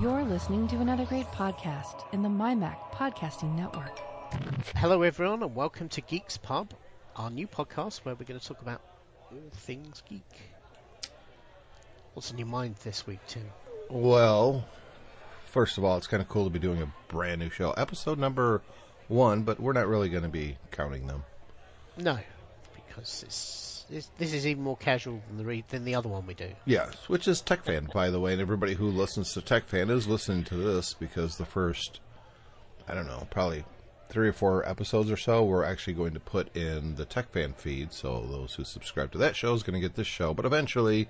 You're listening to another great podcast in the MyMac Podcasting Network. Hello, everyone, and welcome to Geeks Pub, our new podcast where we're going to talk about all things geek. What's in your mind this week, Tim? Well, first of all, it's kind of cool to be doing a brand new show. Episode number one, but we're not really going to be counting them. No, because it's, it's, this is even more casual than the re- than the other one we do. Yes, which is Tech Fan, by the way, and everybody who listens to Tech Fan is listening to this because the first, I don't know, probably three or four episodes or so, we're actually going to put in the Tech Fan feed. So those who subscribe to that show is going to get this show, but eventually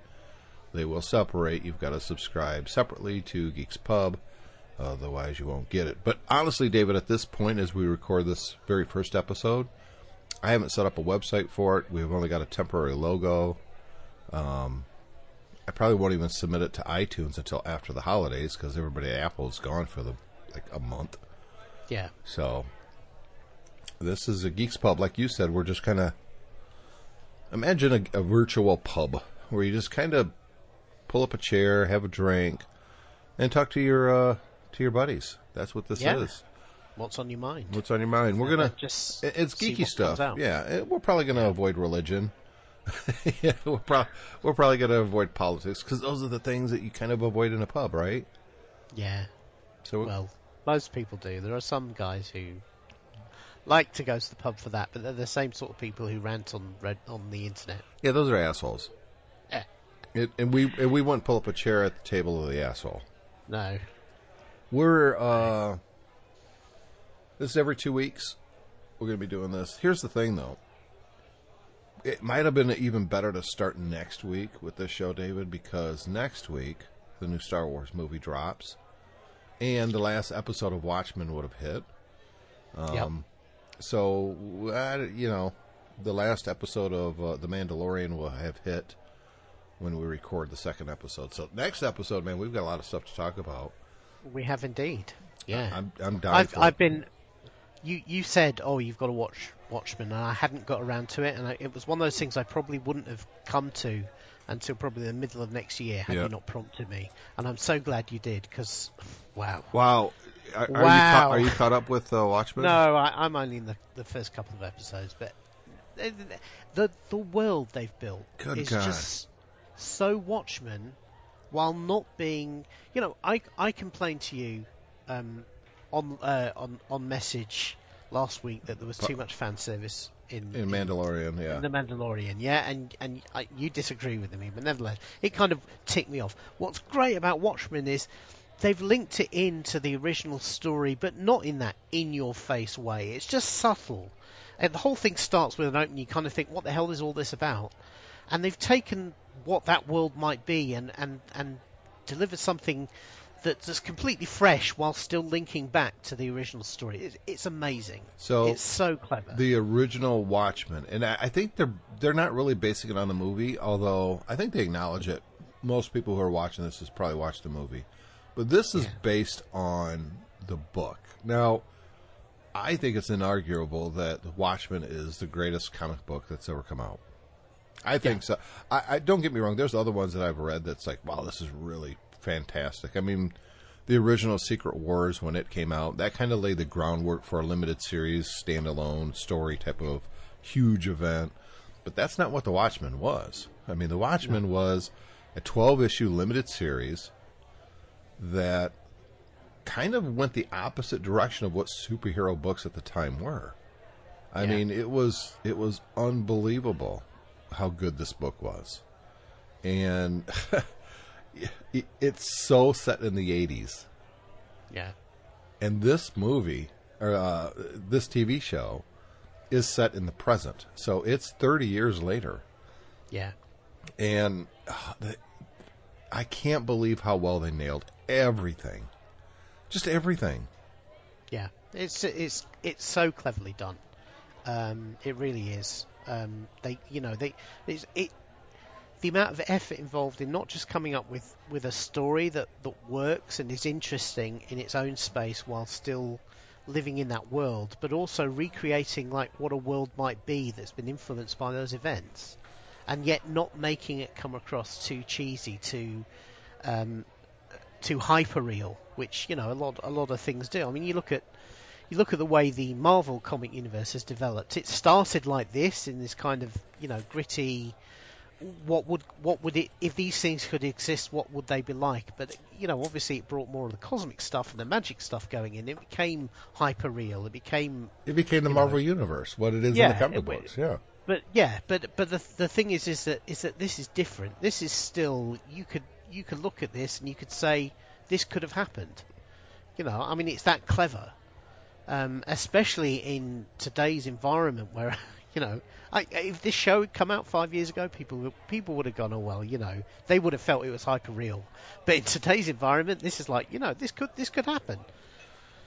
they will separate. You've got to subscribe separately to Geeks Pub. Otherwise, you won't get it. But honestly, David, at this point, as we record this very first episode, I haven't set up a website for it. We've only got a temporary logo. Um, I probably won't even submit it to iTunes until after the holidays because everybody at Apple is gone for the like a month. Yeah. So this is a geeks pub, like you said. We're just kind of imagine a, a virtual pub where you just kind of pull up a chair, have a drink, and talk to your uh, to your buddies. That's what this Yeah. is. What's on your mind? What's on your mind? We're gonna just it's geeky stuff. Yeah, it- we're probably gonna avoid religion. yeah, we're, pro- we're probably gonna avoid politics because those are the things that you kind of avoid in a pub, right? Yeah. So Well, most people do. There are some guys who like to go to the pub for that, but they're the same sort of people who rant on red on the internet. yeah, those are assholes. Eh, It, and we and we wouldn't pull up a chair at the table of the asshole. no. We're uh this is every two weeks. We're gonna be doing this. Here's the thing though. It might have been even better to start next week with this show, David, because next week the new Star Wars movie drops, and the last episode of Watchmen would have hit. Yep. Um, So, uh, you know, the last episode of uh, The Mandalorian will have hit when we record the second episode. So, next episode, man, we've got a lot of stuff to talk about. We have indeed. Yeah. I'm, I'm dying. I've I've been. You you said oh you've got to watch Watchmen and I hadn't got around to it and I, it was one of those things I probably wouldn't have come to until probably the middle of next year had you not prompted me and I'm so glad you did because wow Wow. Are, are you Wow. caught, are you caught up with uh, Watchmen? no I, I'm only in the, the first couple of episodes but the the, the world they've built Good is God. just so Watchmen while not being you know I I complained to you um, on uh, on on message last week that there was too much fan service in, In Mandalorian, yeah. in the Mandalorian, yeah, and and I, you disagree with me, but nevertheless, it kind of ticked me off. What's great about Watchmen is they've linked it into the original story, but not in that in-your-face way. It's just subtle, and the whole thing starts with an opening. You kind of think, what the hell is all this about? And they've taken what that world might be and and and delivered something that's completely fresh while still linking back to the original story. It's, it's amazing. So, it's so clever. the original Watchmen, and I, I think they're they're not really basing it on the movie, although I think they acknowledge it. Most people who are watching this has probably watched the movie, but this is Yeah. based on the book. Now, I think it's inarguable that Watchmen is the greatest comic book that's ever come out. I think so. I, I don't get me wrong. There's other ones that I've read that's like, wow, this is really fantastic. I mean, the original Secret Wars when it came out, that kind of laid the groundwork for a limited series, standalone story type of huge event. But that's not what the Watchmen was. I mean, the Watchmen was a 12 issue limited series that kind of went the opposite direction of what superhero books at the time were. I Yeah. mean, it was it was unbelievable how good this book was, and it's so set in the '80s. yeah. And this movie, or uh, this TV show, is set in the present. So it's 30 years later, Yeah. and uh, the, I can't believe how well they nailed everything, just everything. Yeah, it's it's it's so cleverly done. Um, it really is. Um, they, you know, they it's, it. The amount of effort involved in not just coming up with, with a story that, that works and is interesting in its own space while still living in that world, but also recreating like what a world might be that's been influenced by those events, and yet not making it come across too cheesy, too um, too hyper real, which you know a lot a lot of things do. I mean, you look at you look at the way the Marvel comic universe has developed. It started like this in this kind of you know gritty. What would what would it if these things could exist? What would they be like? But you know, obviously, it brought more of the cosmic stuff and the magic stuff going in. It became hyper real. It became It became the know. Marvel Universe, what it is in the comic it- books. Yeah. But yeah, but but the the thing is, is that is that this is different. This is still you could you could look at this and you could say this could have happened. You know, I mean, it's that clever, um, especially in today's environment where you know, I, if this show had come out five years ago, people would- people would have gone, oh well, you know, they would have felt it was hyper real. But in today's environment, this is like, you know, this could this could happen.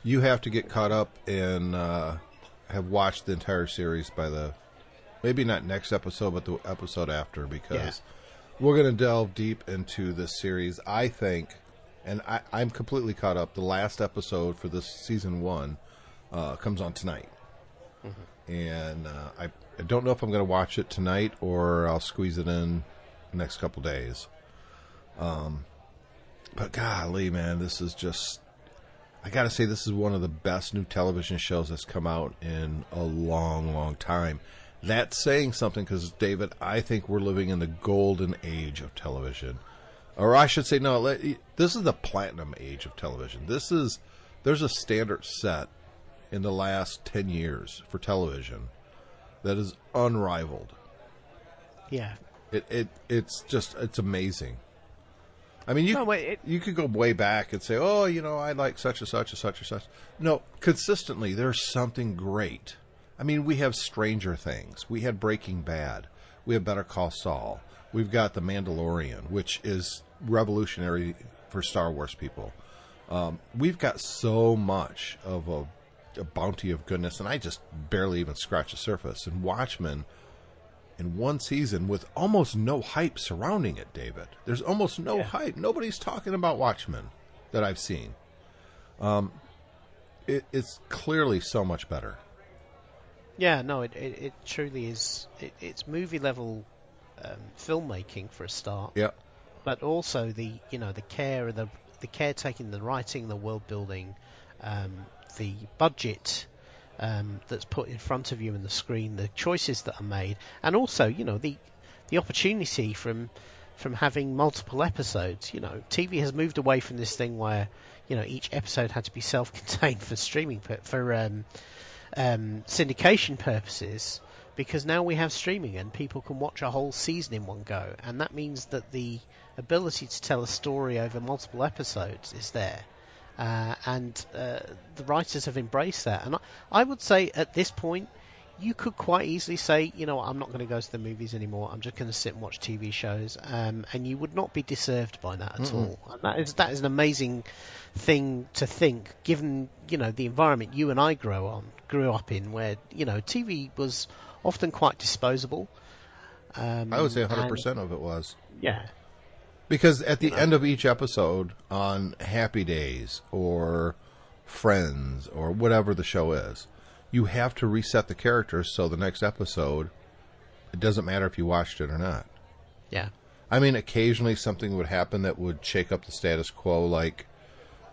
You have to get caught up and uh, have watched the entire series by the maybe not next episode, but the episode after because Yeah. we're going to delve deep into this series. I think, and I, I'm completely caught up. The last episode for this season one uh, comes on tonight, and uh, I, I don't know if I'm going to watch it tonight or I'll squeeze it in the next couple days. Um, but golly, man, this is just I gotta say, this is one of the best new television shows that's come out in a long, long time. That's saying something because, David, I think we're living in the golden age of television. Or I should say, no, let, this is the platinum age of television. This is, there's a standard set in the last 10 years for television that is unrivaled. Yeah, It, it, it's just, it's amazing. I mean, you No, wait, it- you could go way back and say, "Oh, you know, I like such and such and such and such." No, consistently, there's something great. I mean, we have Stranger Things, we had Breaking Bad, we have Better Call Saul, we've got The Mandalorian, which is revolutionary for Star Wars people. Um, we've got so much of a, a bounty of goodness, and I just barely even scratch the surface. And Watchmen in one season with almost no hype surrounding it, David. There's almost no Yeah. hype. Nobody's talking about Watchmen that I've seen. Um, it, it's clearly so much better. Yeah, no, it it, it truly is. It, it's movie level um, filmmaking for a start, Yeah, but also the you know the care of the the caretaking, the writing, the world building, um, the budget um, that's put in front of you in the screen, the choices that are made, and also you know the the opportunity from from having multiple episodes. You know, TV has moved away from this thing where you know each episode had to be self-contained for streaming for um, um, syndication purposes because now we have streaming and people can watch a whole season in one go, and that means that the ability to tell a story over multiple episodes is there. Uh, and uh, the writers have embraced that. And I, I would say at this point, you could quite easily say, you know, what, I'm not going to go to the movies anymore. I'm just going to sit and watch TV shows, um, and you would not be deserved by that at all. And that is that is an amazing thing to think, given you know the environment you and I grew on grew up in, where you know TV was often quite disposable. Um, I would say 100% of it was. Yeah, Because at the end of each episode on Happy Days or Friends or whatever the show is, you have to reset the characters so the next episode, it doesn't matter if you watched it or not. yeah, I mean, occasionally something would happen that would shake up the status quo, like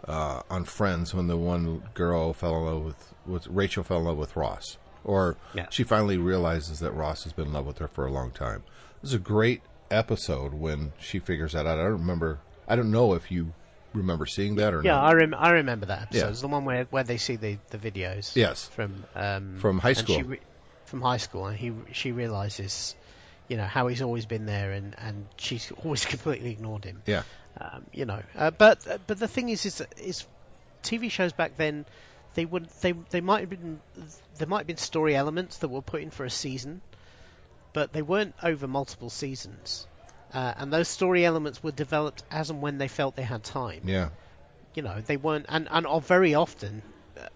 uh, on Friends when the one girl fell in love with, with Rachel fell in love with Ross, or Yeah. she finally realizes that Ross has been in love with her for a long time. This is a great episode when she figures that out. I don't remember. I don't know if you remember seeing that or yeah. not. I rem- I remember that episode. Yeah. It's the one where, where they see the, the videos. Yes. from um, From high and school. she re- from high school, and he she realizes, you know, how he's always been there, and, and she's always completely ignored him. Yeah, Um, you know, uh, but uh, but the thing is, is is TV shows back then, they would they they might have been there might have been story elements that were put in for a season, but they weren't over multiple seasons. Uh, and those story elements were developed as and when they felt they had time. Yeah, you know they weren't and and are very often uh,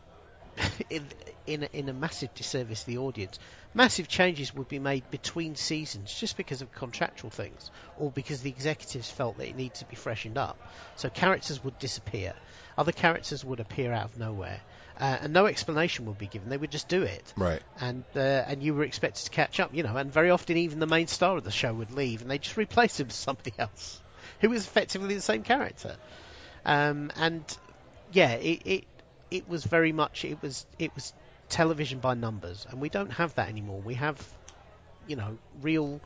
in in a, in a massive disservice to the audience. Massive changes would be made between seasons just because of contractual things or because the executives felt that it needed to be freshened up. So characters would disappear. Other characters would appear out of nowhere uh, and no explanation would be given they would just do it right. and uh, and you were expected to catch up, you know. And very often, even the main star of the show would leave, and they just replace him with somebody else who was effectively the same character. um, and yeah, it, it it was very much it was it was television by numbers, and we don't have that anymore. We have, you know, real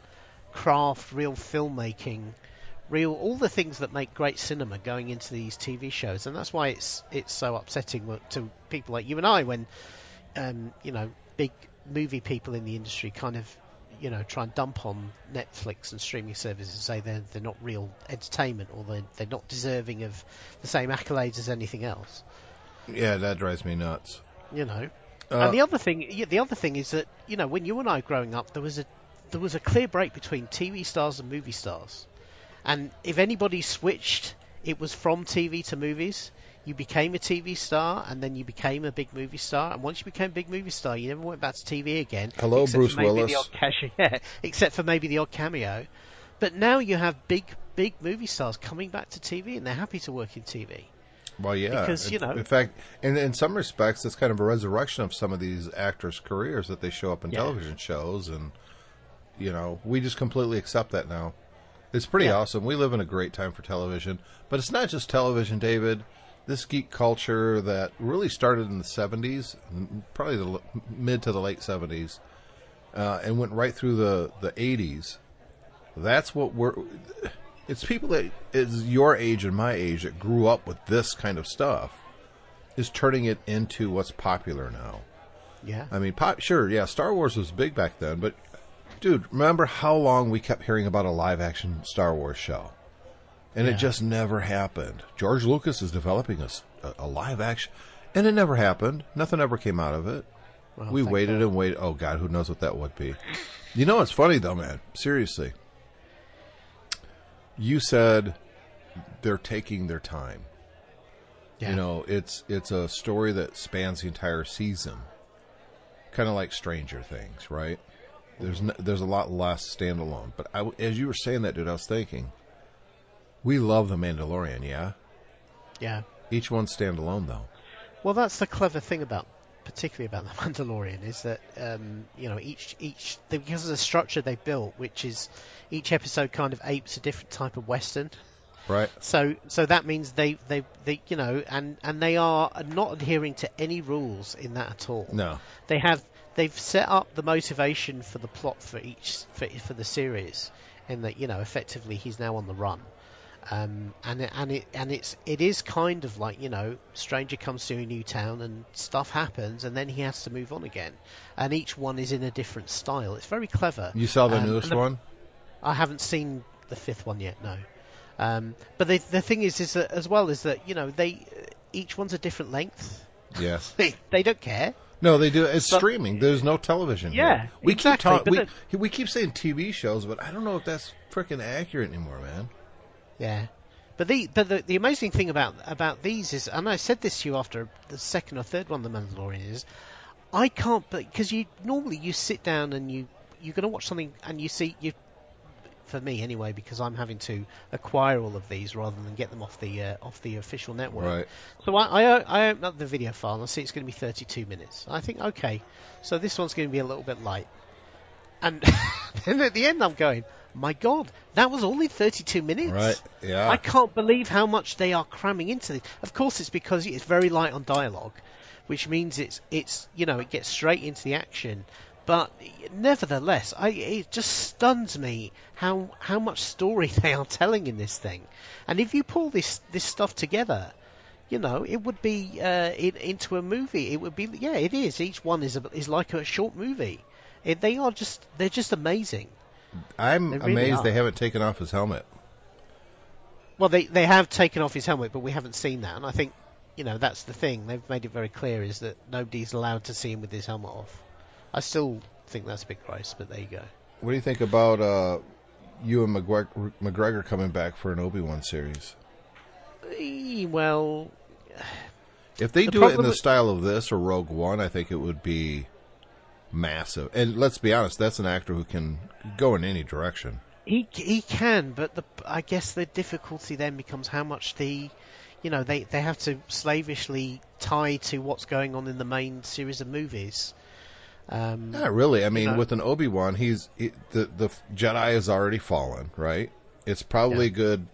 craft, real filmmaking, real all the things that make great cinema going into these TV shows, and that's why it's it's so upsetting to people like you and I when, um, you know, big movie people in the industry kind of you know try and dump on Netflix and streaming services and say they're they're not real entertainment or they're they're not deserving of the same accolades as anything else. Yeah, that drives me nuts. You know, Uh, and the other thing, yeah, the other thing is that you know when you and I were growing up, there was a there was a clear break between TV stars and movie stars, and if anybody switched, it was from TV to movies. You became a TV star, and then you became a big movie star. And once you became a big movie star, you never went back to TV again. Hello, except Bruce for maybe Willis. The odd cash- yeah, except for maybe the odd cameo. But now you have big, big movie stars coming back to TV, and they're happy to work in TV. Well, yeah, Because, you know- in fact, in in some respects, it's kind of a resurrection of some of these actors' careers that they show up in Yeah. television shows, and you know, we just completely accept that now. It's pretty Yeah. awesome. We live in a great time for television, but it's not just television, David. This geek culture that really started in the '70s, probably the mid to the late '70s, uh, and went right through the the '80s. That's what we're. It's people that is your age and my age that grew up with this kind of stuff is turning it into what's popular now. Yeah. I mean, pop, sure, yeah, Star Wars was big back then, but dude, remember how long we kept hearing about a live action Star Wars show? And Yeah. it just never happened. George Lucas is developing a, a, live action, and it never happened. Nothing ever came out of it. Well, we waited God. and waited. Oh, God, who knows what that would be? You know, it's funny, though, man. Seriously. You said they're taking their time. Yeah. You know, it's it's a story that spans the entire season, kind of like Stranger Things, right? There's n there's a lot less standalone. But I, as you were saying that, dude, I was thinking, we love the Mandalorian, yeah. Yeah. Each one's standalone though. Well, that's the clever thing about, particularly about the Mandalorian, is that um, you know each each because of the structure they built, which is each episode kind of apes a different type of western. Right. So so that means they they, they you know and and they are not adhering to any rules in that at all. No. They have they've set up the motivation for the plot for each for, for the series, in that you know effectively he's now on the run. Um, and it, and it and it's it is kind of like you know, stranger comes to a new town and stuff happens, and then he has to move on again, and each one is in a different style. It's very clever. You saw the Um, newest the- one? I haven't seen the fifth one yet, no. Um, but the the thing is, is that as well is that you know they each one's a different length. Yes. They they don't care. No, they do. It's So- streaming. There's no television. Yeah, here. we exactly, keep talking. but We, we keep saying TV shows, but I don't know if that's freaking accurate anymore, man. Yeah. But the but the, the amazing thing about about these is, and I said this to you after the second or third one, of The Mandalorian is, I can't because you normally you sit down and you you're going to watch something and you see you. For me, anyway, because I'm having to acquire all of these rather than get them off the uh, off the official network. Right. So I, I I open up the video file and I see it's going to be 32 minutes. I think okay, so this one's going to be a little bit light. And then at the end, I'm going, my God, that was only 32 minutes. Right. Yeah. I can't believe how much they are cramming into this. Of course, it's because it's very light on dialogue, which means it's it's you know it gets straight into the action. But nevertheless, I, it just stuns me how how much story they are telling in this thing. And if you pull this this stuff together, you know, it would be uh, in, into a movie. It would be yeah, it is. Each one is a, is like a short movie. It, they are just they're just amazing. I'm They really amazed are. they haven't taken off his helmet. Well, they they have taken off his helmet, but we haven't seen that. And I think, you know, that's the thing. They've made it very clear is that nobody's allowed to see him with his helmet off. I still think that's a bit gross, but there you go. What do you think about uh, Ewan McGregor, McGregor coming back for an Obi Wan series? Eh, Well, If they The do it in the style of this or Rogue One, I think it would be massive. And let's be honest, that's an actor who can go in any direction. he he can, but the I guess the difficulty then becomes how much the, you know, they they have to slavishly tie to what's going on in the main series of movies. Um, Not really. I mean, know? with an Obi Wan, he's he, the the Jedi has already fallen, right? It's probably Yeah. good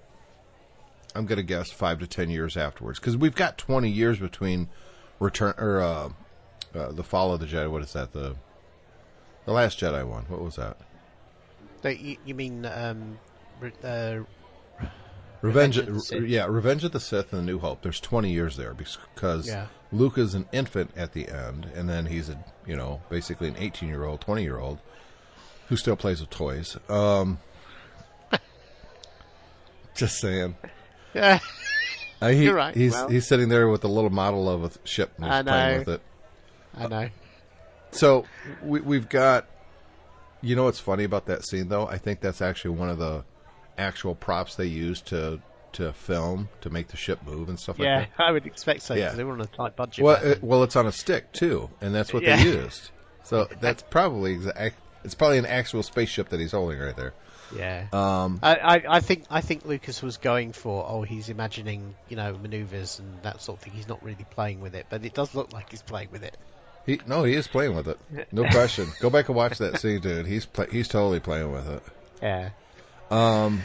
I'm going to guess five to ten years afterwards because we've got 20 years between Return or uh, uh, the Fall of the Jedi. What is that? The the Last Jedi one. What was that? You, you mean um, uh, Revenge, Revenge of the Sith. yeah, Revenge of the Sith and the New Hope. There's 20 years there because Yeah. Luke is an infant at the end, and then he's a you know basically an 18 year old, 20 year old who still plays with toys. Um, just saying. yeah, Uh, he, You're right. He's Well- he's sitting there with a little model of a ship and he's I playing know. with it. I know. So we, we've got. You know what's funny about that scene though? I think that's actually one of the actual props they used to to film to make the ship move and stuff Yeah, like that. Yeah, I would expect so because Yeah. they were on a tight budget. Well, it, well, it's on a stick too, and that's what Yeah. they used. So that's probably exact. It's probably an actual spaceship that he's holding right there. Yeah. Um, I, I, I think I think Lucas was going for oh he's imagining you know maneuvers and that sort of thing. He's not really playing with it, but it does look like he's playing with it. he no, he is playing with it. No question. Go back and watch that scene, dude. He's play, he's totally playing with it. Yeah. Um,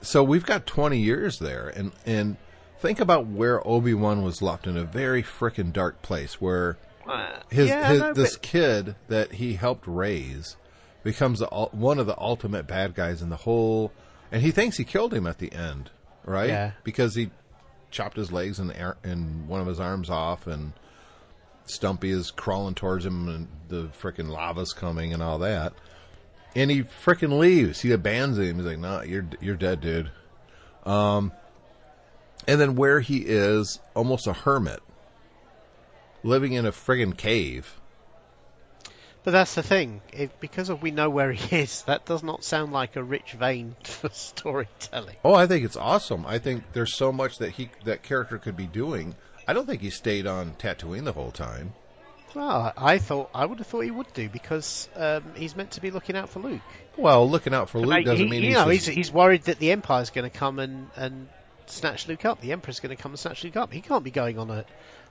so we've got 20 years there and and think about where obi-wan was left in a very frickin' dark place where uh, his, yeah, his no, this but- kid that he helped raise becomes the, one of the ultimate bad guys in the whole and he thinks he killed him at the end right Yeah. because he chopped his legs and and one of his arms off and stumpy is crawling towards him and the frickin' lava's coming and all that and he frickin' leaves. He abandons him. He's like, "Nah, you're you're dead, dude." Um, and then where he is, almost a hermit, living in a friggin' cave. But that's the thing. If, because of we know where he is, that does not sound like a rich vein for storytelling. Oh, I think it's awesome. I think there's so much that he that character could be doing. I don't think he stayed on Tatooine the whole time. Well, I thought I would have thought he would do because um, he's meant to be looking out for Luke. Well, looking out for Luke doesn't he- mean you he's, know he's he's worried that the Empire's going to come and, and snatch Luke up. The Emperor's going to come and snatch Luke up. He can't be going on a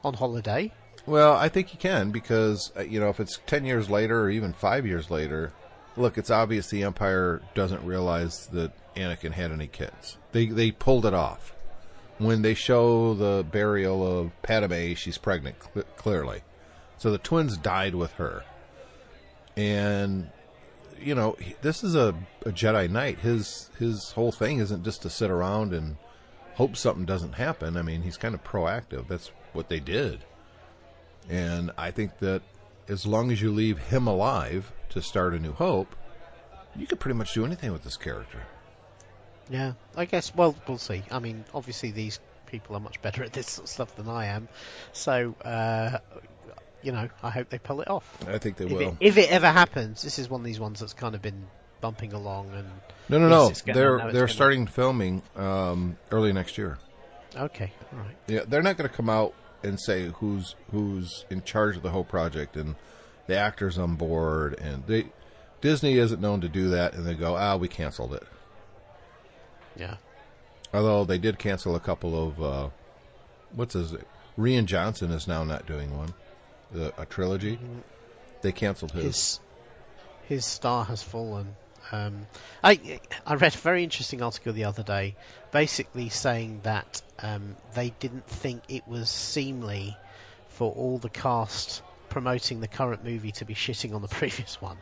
on holiday. Well, I think he can because uh, you know if it's ten years later or even five years later, look, it's obvious the Empire doesn't realize that Anakin had any kids. They they pulled it off when they show the burial of Padme. She's pregnant, cl- clearly, so the twins died with her, and you know this is a, a Jedi Knight. His his whole thing isn't just to sit around and hope something doesn't happen. I mean, he's kind of proactive. That's what they did. And I think that as long as you leave him alive to start a new hope, you could pretty much do anything with this character. Yeah, I guess. Well, we'll see. I mean, obviously these people are much better at this sort of stuff than I am, so uh, you know, I hope they pull it off. I think they If will. it, if it ever happens, this is one of these ones that's kind of been bumping along and. no, no, no. gonna- They're they're starting filming um, early next year. Okay, all right. Yeah, they're not going to come out and say who's who's in charge of the whole project and the actors on board and they Disney isn't known to do that and they go, "Ah, we canceled it." Yeah. Although they did cancel a couple of uh, what's his Rian Johnson is now not doing one, the, a trilogy. They canceled his. his his star has fallen. Um, I I read a very interesting article the other day, basically saying that um, they didn't think it was seemly for all the cast promoting the current movie to be shitting on the previous one,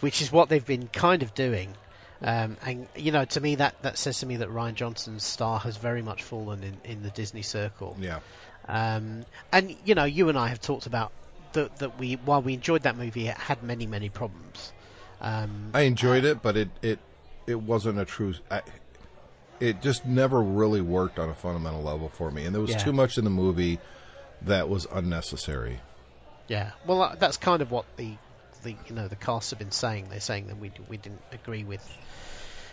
which is what they've been kind of doing. Um, and you know, to me, that, that says to me that Rian Johnson's star has very much fallen in, in the Disney circle. yeah, Um, and you know, you and I have talked about that that we while we enjoyed that movie, it had many many problems. Um, I enjoyed it, but it it it wasn't a true. I, it just never really worked on a fundamental level for me, and there was Yeah. too much in the movie that was unnecessary. yeah, well, uh, that's kind of what the the you know the cast have been saying. They're saying that we we didn't agree with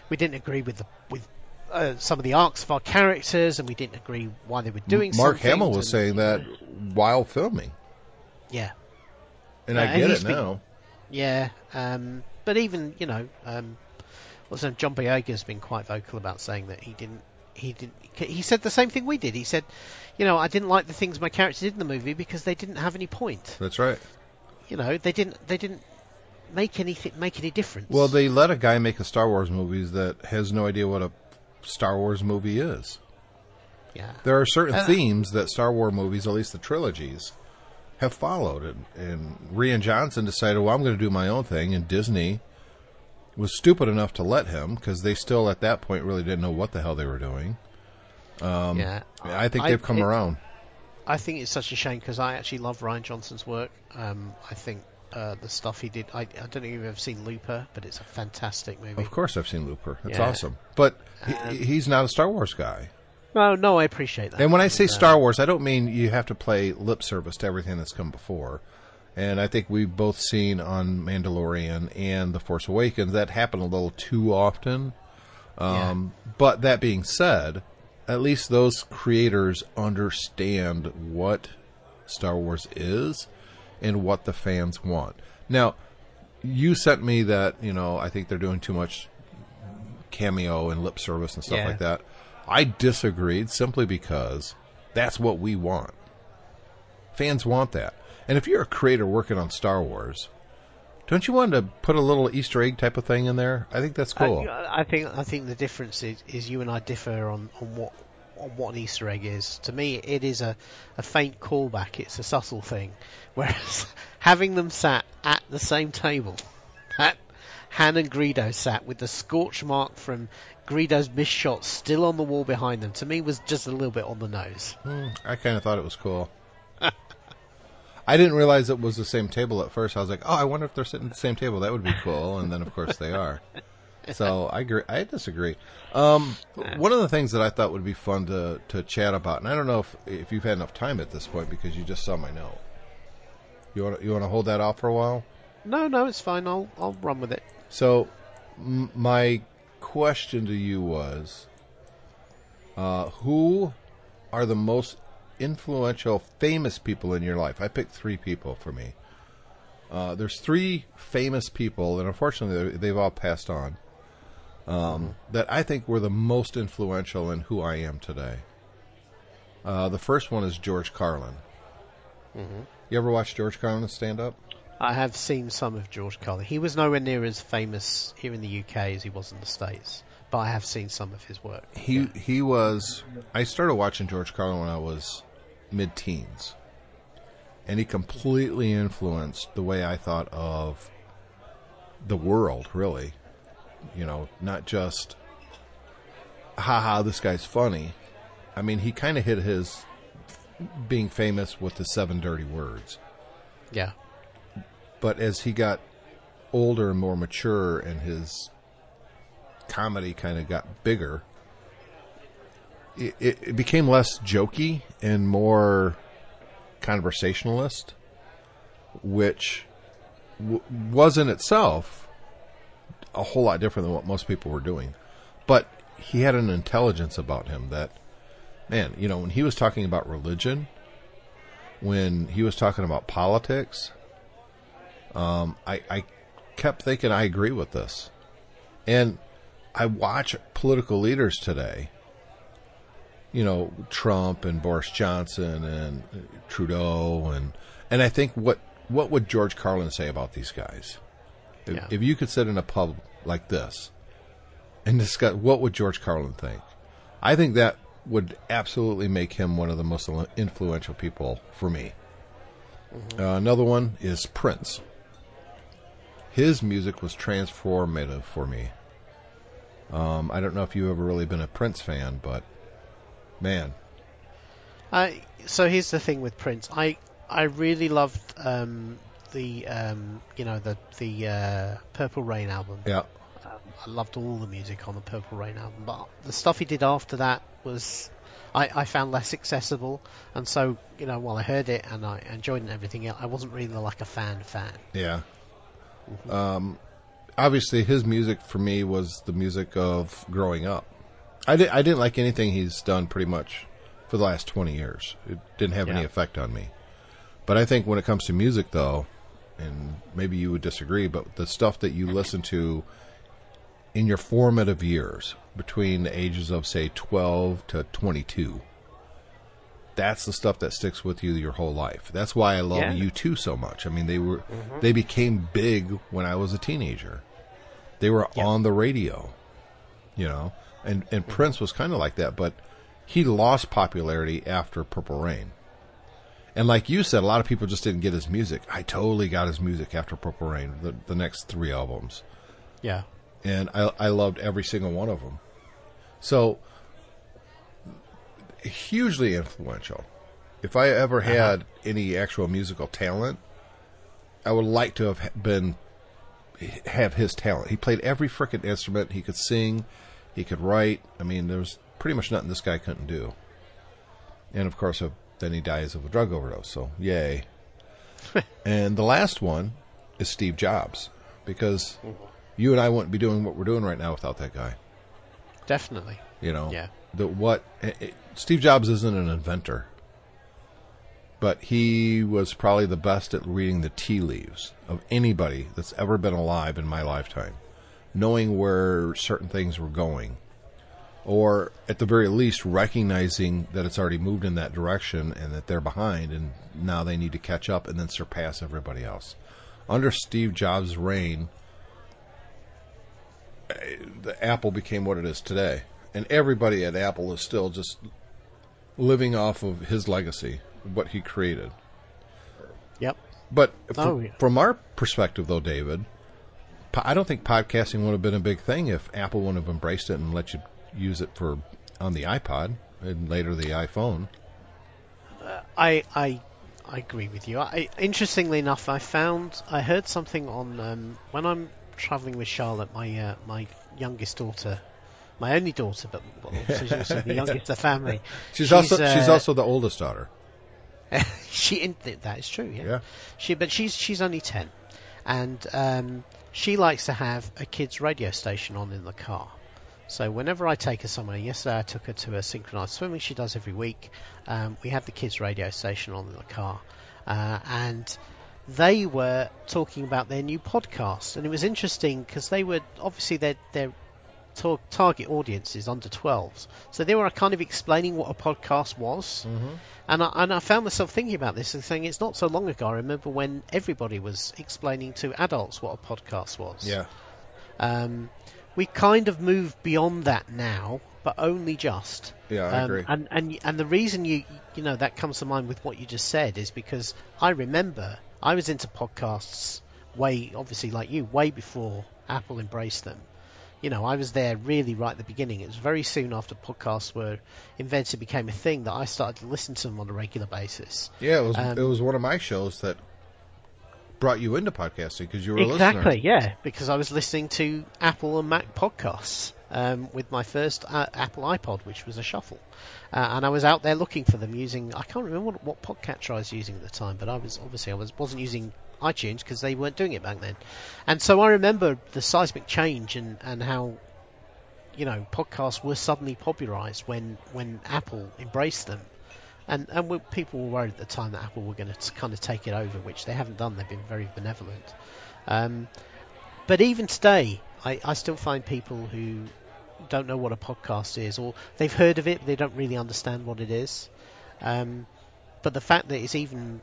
we didn't agree with the with. Uh, some of the arcs of our characters, and we didn't agree why they were doing. So. Mark Hamill was and- saying that while filming, Yeah, and Yeah, I and get he's it been- now. Yeah, um, but even you know, um, what's name? John Boyega's been quite vocal about saying that he didn't. He didn't. He said the same thing we did. He said, you know, I didn't like the things my characters did in the movie because they didn't have any point. That's right. You know, they didn't. They didn't make anything make any difference. Well, they let a guy make a Star Wars movie that has no idea what a Star Wars movie is. Yeah. There are certain And themes that Star Wars movies, at least the trilogies, have followed. And, and Rian Johnson decided, well, I'm going to do my own thing. And Disney was stupid enough to let him because they still, at that point, really didn't know what the hell they were doing. yeah. I think they've come it- around. I think it's such a shame because I actually love Rian Johnson's work. Um, I think uh, the stuff he did. I, I don't know if you've ever seen Looper, but it's a fantastic movie. Of course, I've seen Looper. It's Yeah. awesome. But he, Um, he's not a Star Wars guy. No, no, I appreciate that. And when I say Star Wars, I don't mean you have to play lip service to everything that's come before. And I think we've both seen on Mandalorian and The Force Awakens that happened a little too often. Um, But that being said, at least those creators understand what Star Wars is and what the fans want. Now, you sent me that, you know, I think they're doing too much cameo and lip service and stuff Yeah. like that. I disagreed simply because that's what we want. Fans want that. And if you're a creator working on Star Wars, don't you want to put a little Easter egg type of thing in there? I think that's uh, cool. I, I think I think the difference is, is you and I differ on, on what on what an Easter egg is. To me, it is a, a faint callback. It's a subtle thing. Whereas having them sat at the same table, that Han and Greedo sat with the scorch mark from Greedo's missed shot still on the wall behind them, to me was just a little bit on the nose. Hmm, I kind of thought it was cool. I didn't realize it was the same table at first. I was like, "Oh, I wonder if they're sitting at the same table. That would be cool." And then, of course, they are. So I agree. I disagree. Um, one of the things that I thought would be fun to to chat about, and I don't know if if you've had enough time at this point because you just saw my note. You want you want to hold that off for a while? No, no, it's fine. I'll I'll run with it. So, m- my question to you was, uh, who are the most influential, famous people in your life? I picked three people for me. Uh, there's three famous people, and unfortunately, they- they've all passed on. Um, that I think were the most influential in who I am today. Uh, the first one is George Carlin. You ever watch George Carlin stand up? I have seen some of George Carlin. He was nowhere near as famous here in the UK as he was in the States, but I have seen some of his work. He he was. I started watching George Carlin when I was mid-teens, and he completely influenced the way I thought of the world. Really, you know, not just haha, this guy's funny. I mean, he kind of hit his being famous with the seven dirty words. Yeah. But as he got older and more mature and his comedy kind of got bigger, it, it, became less jokey and more conversationalist, which w- was in itself a whole lot different than what most people were doing. But he had an intelligence about him that, man, you know, when he was talking about religion, when he was talking about politics, um, I, I kept thinking I agree with this. And I watch political leaders today, you know, Trump and Boris Johnson and Trudeau and and I think what what would George Carlin say about these guys? If, Yeah. if you could sit in a pub like this and discuss what would George Carlin think? I think that would absolutely make him one of the most influential people for me. Uh, another one is Prince. His music was transformative for me. Um, I don't know if you've ever really been a Prince fan, but man, I so here's the thing with Prince. I I really loved um, the um, you know the the uh, Purple Rain album. yeah, Um, I loved all the music on the Purple Rain album, but the stuff he did after that was I, I found less accessible. And so you know while I heard it and I enjoyed it and everything else, I wasn't really like a fan fan. yeah. Um, obviously, his music for me was the music of growing up. I, di- I didn't like anything he's done pretty much for the last 20 years. It didn't have any effect on me. But I think when it comes to music, though, and maybe you would disagree, but the stuff that you listen to in your formative years, between the ages of, say, 12 to 22, that's the stuff that sticks with you your whole life. That's why I love Yeah. U2 so much. I mean, they were mm-hmm. they became big when I was a teenager. They were Yeah. on the radio, you know, and and mm-hmm. Prince was kind of like that, but he lost popularity after Purple Rain. And like you said, a lot of people just didn't get his music. I totally got his music after Purple Rain, the, the next three albums. Yeah. And I, I loved every single one of them. So, hugely influential. If I ever had any actual musical talent, I would like to have been have his talent. He played every frickin' instrument. He could sing. He could write. I mean, there was pretty much nothing this guy couldn't do. And of course, uh, then he dies of a drug overdose. So yay. and the last one is Steve Jobs, because you and I wouldn't be doing what we're doing right now without that guy. Definitely. You know, Yeah. the what it, it- Steve Jobs isn't an inventor, but he was probably the best at reading the tea leaves of anybody that's ever been alive in my lifetime, knowing where certain things were going, or at the very least recognizing that it's already moved in that direction and that they're behind and now they need to catch up and then surpass everybody else. Under Steve Jobs' reign, the Apple became what it is today, and everybody at Apple is still just living off of his legacy, what he created. Yep. But Oh, from, yeah. from our perspective, though, David, I don't think podcasting would have been a big thing if Apple wouldn't have embraced it and let you use it for on the iPod and later the iPhone. I I I agree with you. I, interestingly enough, I found I heard something on um, when I'm travelling with Charlotte, my uh, my youngest daughter, my only daughter, but well, she's also the youngest of the family. She's, also uh, she's also the oldest daughter. she that is true. Yeah. Yeah. She but she's she's only ten, and um, she likes to have a kids radio station on in the car. So whenever I take her somewhere, yesterday I took her to a synchronized swimming she does every week. Um, we had the kids radio station on in the car, uh, and they were talking about their new podcast, and it was interesting because they were obviously their their tar- target audience is under 12s, so they were kind of explaining what a podcast was. And I, and I found myself thinking about this and saying it's not so long ago. I remember when everybody was explaining to adults what a podcast was. Yeah. Um, we kind of moved beyond that now, but only just. Yeah, I Um, agree. And and and the reason you you know that comes to mind with what you just said is because I remember I was into podcasts way obviously like you way before Apple embraced them. You know, I was there really right at the beginning. It was very soon after podcasts were invented, became a thing that I started to listen to them on a regular basis. Yeah, it was Um, it was one of my shows that brought you into podcasting because you were exactly, yeah, because I was listening to Apple and Mac podcasts um, with my first uh, Apple iPod, which was a shuffle, uh, and I was out there looking for them using. I can't remember what, what podcatcher I was using at the time, but I was obviously I was wasn't using iTunes because they weren't doing it back then, and so I remember the seismic change and and how. You know, podcasts were suddenly popularized when, when Apple embraced them, and and we, people were worried at the time that Apple were going to kind of take it over, which they haven't done. They've been very benevolent. Um, but even today, I, I still find people who don't know what a podcast is, or they've heard of it, but they don't really understand what it is. Um, but the fact that it's even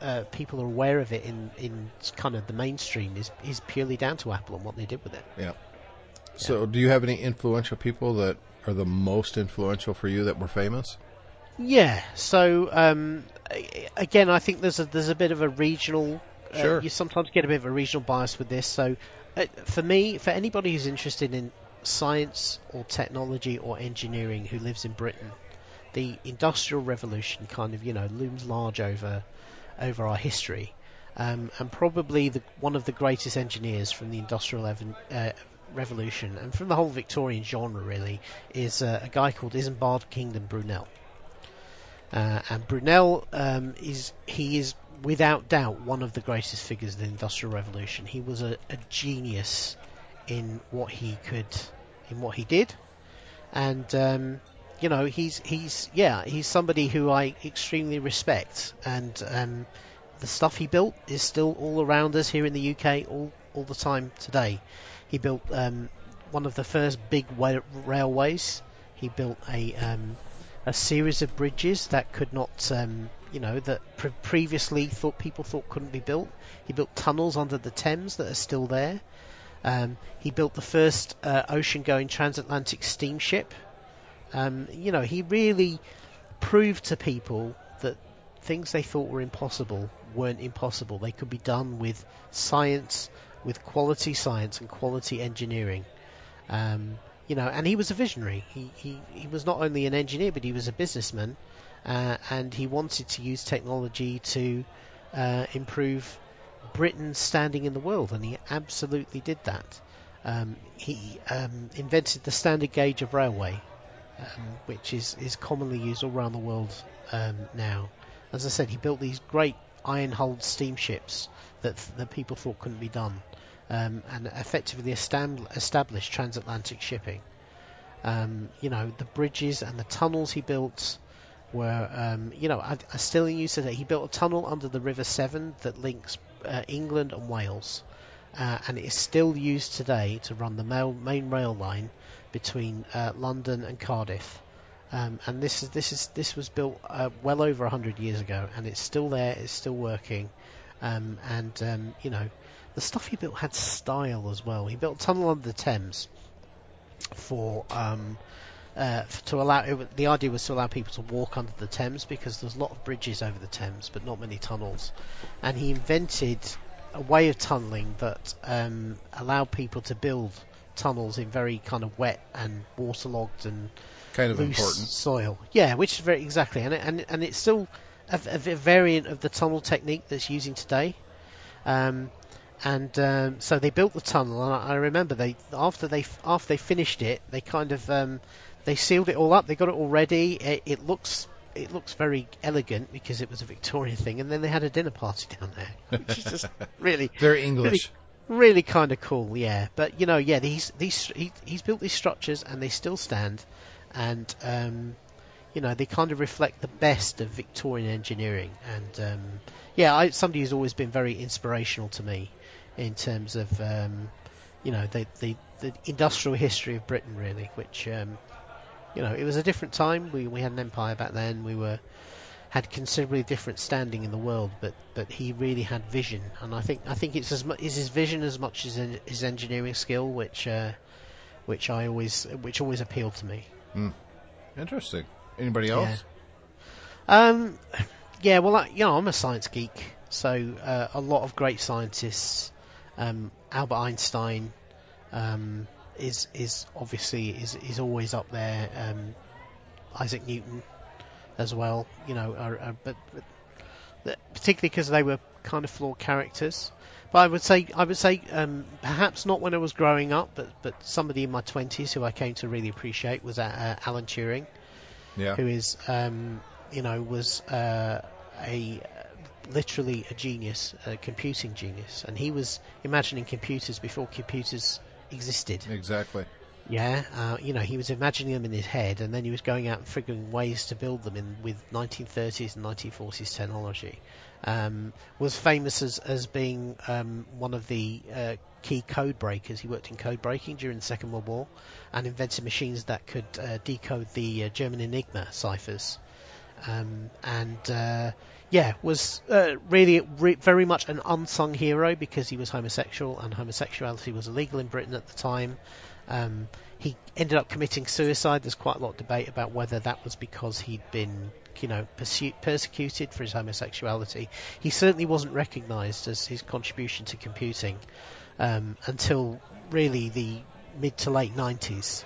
uh, people are aware of it in, in kind of the mainstream is, is purely down to Apple and what they did with it. Yeah. So, do you have any influential people that are the most influential for you that were famous? Yeah. So um, again, I think there's a there's a bit of a regional. Uh, Sure. You sometimes get a bit of a regional bias with this. So uh, for me, for anybody who's interested in science or technology or engineering who lives in Britain, the Industrial Revolution kind of you know looms large over over our history. Um, and probably the, one of the greatest engineers from the Industrial Evan, uh, Revolution and from the whole Victorian genre really is uh, a guy called Isambard Kingdom Brunel. Uh, and Brunel um, is he is without doubt one of the greatest figures of the Industrial Revolution. He was a, a genius in what he could, in what he did, and um, you know he's he's yeah he's somebody who I extremely respect, and um, the stuff he built is still all around us here in the UK all all the time today. He built um, one of the first big wa- railways. He built a um, a series of bridges that could not, um, you know, that pre- previously thought people thought couldn't be built. He built tunnels under the Thames that are still there. Um, he built the first uh, ocean-going transatlantic steamship, Um, you know, he really proved to people that things they thought were impossible weren't impossible. They could be done with science, with quality science and quality engineering. Um, you know, and he was a visionary. He, he, he was not only an engineer, but he was a businessman, uh, and he wanted to use technology to uh, improve Britain's standing in the world, and he absolutely did that. Um, he um, invented the standard gauge of railway, um, which is, is commonly used all around the world um, now. As I said, he built these great iron-hulled steamships that that people thought couldn't be done, um, and effectively estab- established transatlantic shipping. Um, you know, the bridges and the tunnels he built were, um, you know, are, still in use today. He built a tunnel under the River Severn that links uh, England and Wales, uh, and it is still used today to run the main rail line between uh, London and Cardiff. Um, and this is this is this was built uh, well over hundred years ago, and it's still there. It's still working, um, and um, you know, the stuff he built had style as well. He built a tunnel under the Thames for um, uh, to allow it, the idea was to allow people to walk under the Thames because there's a lot of bridges over the Thames, but not many tunnels. And he invented a way of tunneling that um, allowed people to build tunnels in very kind of wet and waterlogged and Kind of loose important. soil. Yeah, which is very exactly, and it, and and it's still a, a variant of the tunnel technique that's using today. Um, and um, so they built the tunnel, and I, I remember they after they after they finished it, they kind of um, they sealed it all up. They got it all ready. It, it looks it looks very elegant because it was a Victorian thing, and then they had a dinner party down there, which is just really Very English. really kind of cool, yeah. But you know, yeah, these these he, he's built these structures and they still stand, and um, you know they kind of reflect the best of Victorian engineering. And um, yeah, I, somebody who's always been very inspirational to me in terms of um, you know the, the the industrial history of Britain, really, which um, you know it was a different time. We we had an empire back then. We were had considerably different standing in the world, but but he really had vision, and I think I think it's as much is his vision as much as his engineering skill, which uh, which I always which always appealed to me. Interesting. Anybody else? Um, yeah, well, I, you know, I'm a science geek, so uh, a lot of great scientists. Um, Albert Einstein um, is is obviously is is always up there. Um, Isaac Newton as well, you know, are, are, but, but particularly because they were kind of flawed characters. But I would say I would say um, perhaps not when I was growing up, but but somebody in my twenties who I came to really appreciate was uh, uh, Alan Turing Yeah. who is, um, you know, was uh, a literally a genius, a computing genius, and he was imagining computers before computers existed. Exactly. Yeah, uh, you know, he was imagining them in his head, and then he was going out and figuring ways to build them in with 1930s and 1940s technology. Um, was famous as as being um, one of the uh, key code breakers. He worked in code breaking during the Second World War, and invented machines that could uh, decode the uh, German Enigma ciphers. Um, and uh, yeah, was uh, really re- very much an unsung hero because he was homosexual, and homosexuality was illegal in Britain at the time. Um, he ended up committing suicide. There's quite a lot of debate about whether that was because he'd been, you know, pursu- persecuted for his homosexuality. He certainly wasn't recognised as his contribution to computing um, until really the mid to late 90s.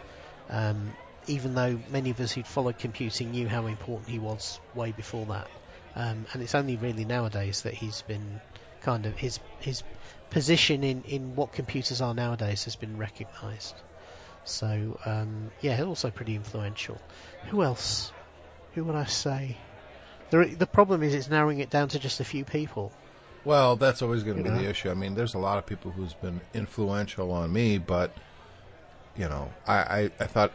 Um, even though many of us who'd followed computing knew how important he was way before that. Um, and it's only really nowadays that he's been kind of his his position in, in what computers are nowadays has been recognised. So um, yeah, also pretty influential. Who else? Who would I say? The the problem is it's narrowing it down to just a few people. Well, that's always going to be know? the issue. I mean, there's a lot of people who's been influential on me, but you know, I, I, I thought,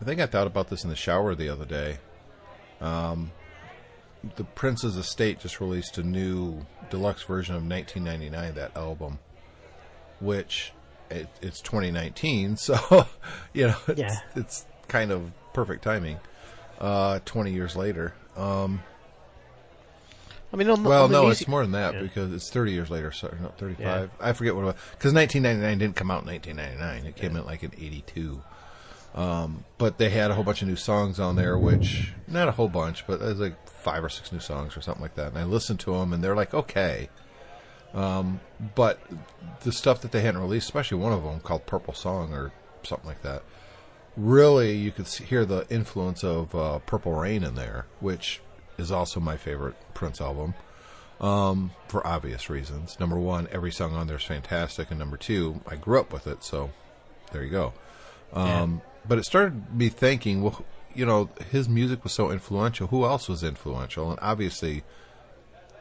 I think I thought about this in the shower the other day. Um, the Prince's Estate just released a new deluxe version of 1999, that album, which it, it's 2019, so you know, it's, Yeah. it's kind of perfect timing. Uh, 20 years later. Um, I mean, on the, well, on the no, music- it's more than that Yeah. because it's 30 years later. Sorry, no, 35. I forget what it was. Because 1999 didn't come out in 1999. It came out like in 82. Um, but they had a whole bunch of new songs on there, which not a whole bunch, but there's like five or six new songs or something like that. And I listened to them, and they're like okay. Um, but the stuff that they hadn't released, especially one of them called Purple Song or something like that, really you could see, hear the influence of uh, Purple Rain in there, which is also my favorite Prince album um, for obvious reasons. Number one, every song on there is fantastic, and number two, I grew up with it, so there you go. Um, But it started me thinking, well, you know, his music was so influential. Who else was influential? And obviously,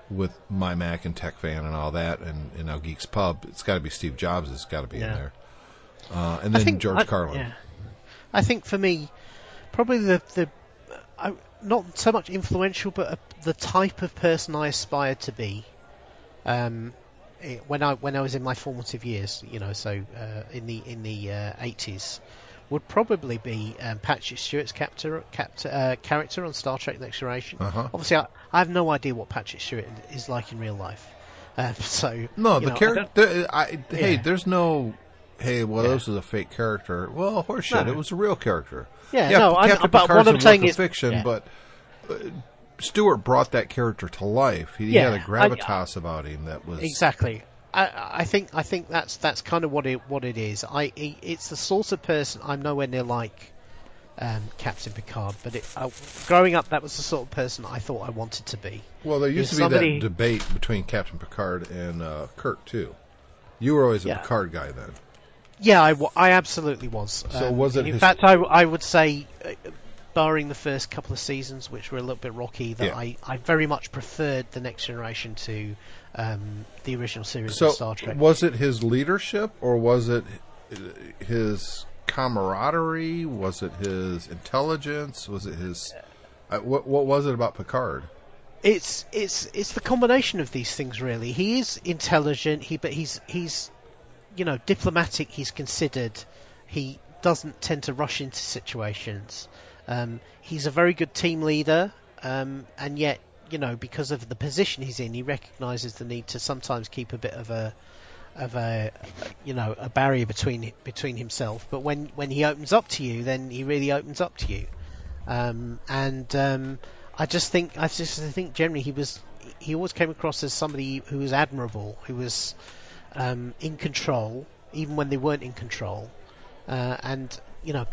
with my Mac and Tech Fan and all that, and, and now Geeks Pub, it's got to be Steve Jobs. It's got to be in there, uh, and then think George I, Carlin. yeah. I think for me, probably the the I, not so much influential, but uh the type of person I aspired to be. Um, eh, when I when I was in my formative years, you know, so uh, in the in the uh, eighties, would probably be um, Patrick Stewart's captor, captor, uh, character on Star Trek: Next Generation. Uh-huh. Obviously, I, I have no idea what Patrick Stewart is like in real life. Um, so No, the know, character. I, hey, Yeah. there's no. Hey, well, Yeah. this is a fake character. Well, horseshit. No. It was a real character. Yeah, no, I'm- but what I'm saying is- fiction, yeah. but uh, Stewart brought that character to life. He Yeah, had a gravitas about him that was Exactly. I, I think I think that's that's kind of what it what it is. I it's the sort of person I'm nowhere near like um, Captain Picard, but it, uh, growing up, that was the sort of person I thought I wanted to be. Well, there used to be somebody- that debate between Captain Picard and uh, Kirk too. You were always a Yeah. Picard guy then. Yeah, I, I absolutely was. Um, So was it In his- fact, I, I would say, uh, barring the first couple of seasons, which were a little bit rocky, that Yeah. I, I very much preferred the Next Generation to um, the original series So of Star Trek. was it his leadership or was it his camaraderie? Was it his intelligence? Was it his uh, what? What was it about Picard? it's it's it's the combination of these things really. He is intelligent. He but he's he's you know diplomatic. He's considered. He doesn't tend to rush into situations. Um, he's a very good team leader, um, and yet you know because of the position he's in, he recognises the need to sometimes keep a bit of a of a you know a barrier between between himself. But when when he opens up to you, then he really opens up to you. Um, and um, I just think I just think generally he was he always came across as somebody who was admirable, who was um, in control, even when they weren't in control, uh, and you know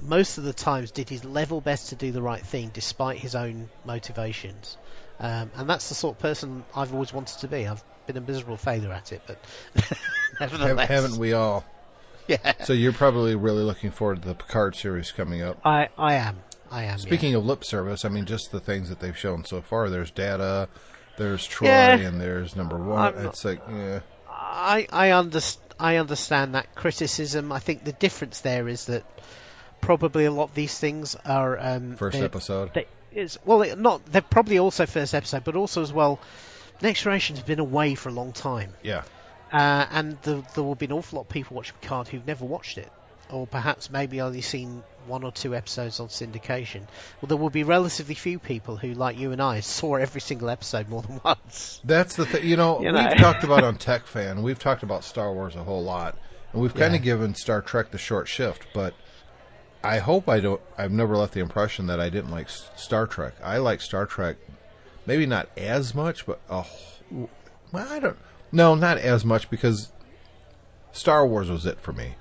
most of the times did his level best to do the right thing despite his own motivations. Um, and that's the sort of person I've always wanted to be. I've been a miserable failure at it, but nevertheless, haven't we all? Yeah, So you're probably really looking forward to the Picard series coming up. I I am. I am. yeah. Speaking of lip service, I mean, just the things that they've shown so far. There's Data, there's Troi, Yeah. and there's Number One. I'm not- It's like, yeah, I I, underst- I understand that criticism. I think the difference there is that probably a lot of these things are um, 1st episode. They, it's, well, not they're probably also first episode, but also as well, Next Generation's been away for a long time, yeah. uh, and the, there will be an awful lot of people watching Picard who've never watched it, or perhaps maybe only seen one or two episodes on syndication. Well, there will be relatively few people who, like you and I, saw every single episode more than once. That's the thing. You know, You know. we've talked about on Tech Fan. We've talked about Star Wars a whole lot, and we've kind Yeah. of given Star Trek the short shift. But I hope I don't. I've never left the impression that I didn't like Star Trek. I like Star Trek, maybe not as much, but a well, I don't. No, not as much because Star Wars was it for me.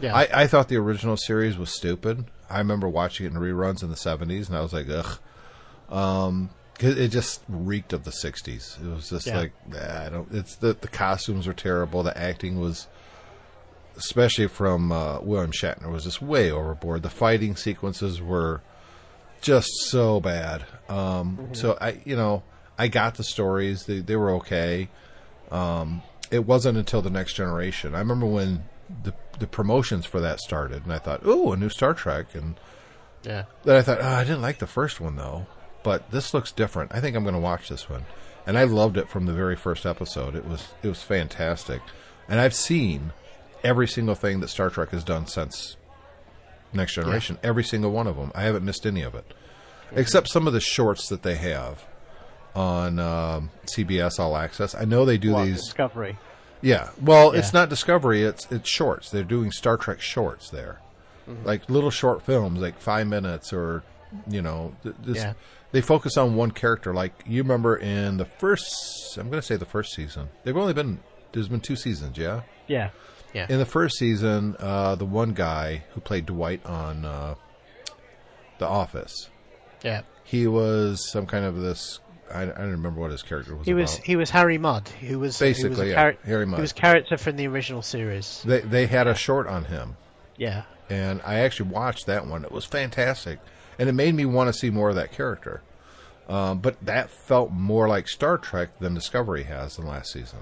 Yeah, I, I thought the original series was stupid. I remember watching it in reruns in the seventies, and I was like, ugh. Um, 'cause it just reeked of the '60s. It was just Yeah. like, nah, I don't. It's the the costumes were terrible. The acting was, especially from uh, William Shatner, was just way overboard. The fighting sequences were just so bad. Um, So I, you know, I got the stories. They they were okay. Um, it wasn't until the next generation. I remember when the the promotions for that started, and I thought, "Ooh, a new Star Trek," and yeah. then I thought, oh, I didn't like the first one though, but this looks different. I think I'm going to watch this one, and I loved it from the very first episode. It was it was fantastic, and I've seen every single thing that Star Trek has done since Next Generation. Every single one of them. I haven't missed any of it, except some of the shorts that they have on um, CBS All Access. I know they do these. Discovery. Yeah. Well, it's not Discovery. It's it's shorts. They're doing Star Trek shorts there. like little short films, like five minutes or you know, Yeah. they focus on one character. Like you remember in the first, I'm going to say the first season. They've only been there's been two seasons, yeah. Yeah. Yeah. In the first season, uh, the one guy who played Dwight on uh, The Office, yeah. he was some kind of this. I, I don't remember what his character was. He was about. he was Harry Mudd, who was who was Basically, yeah, charac- Harry Mudd. He was character from the original series. They they had a short on him, Yeah. and I actually watched that one. It was fantastic, and it made me want to see more of that character. Um, but that felt more like Star Trek than Discovery has in last season.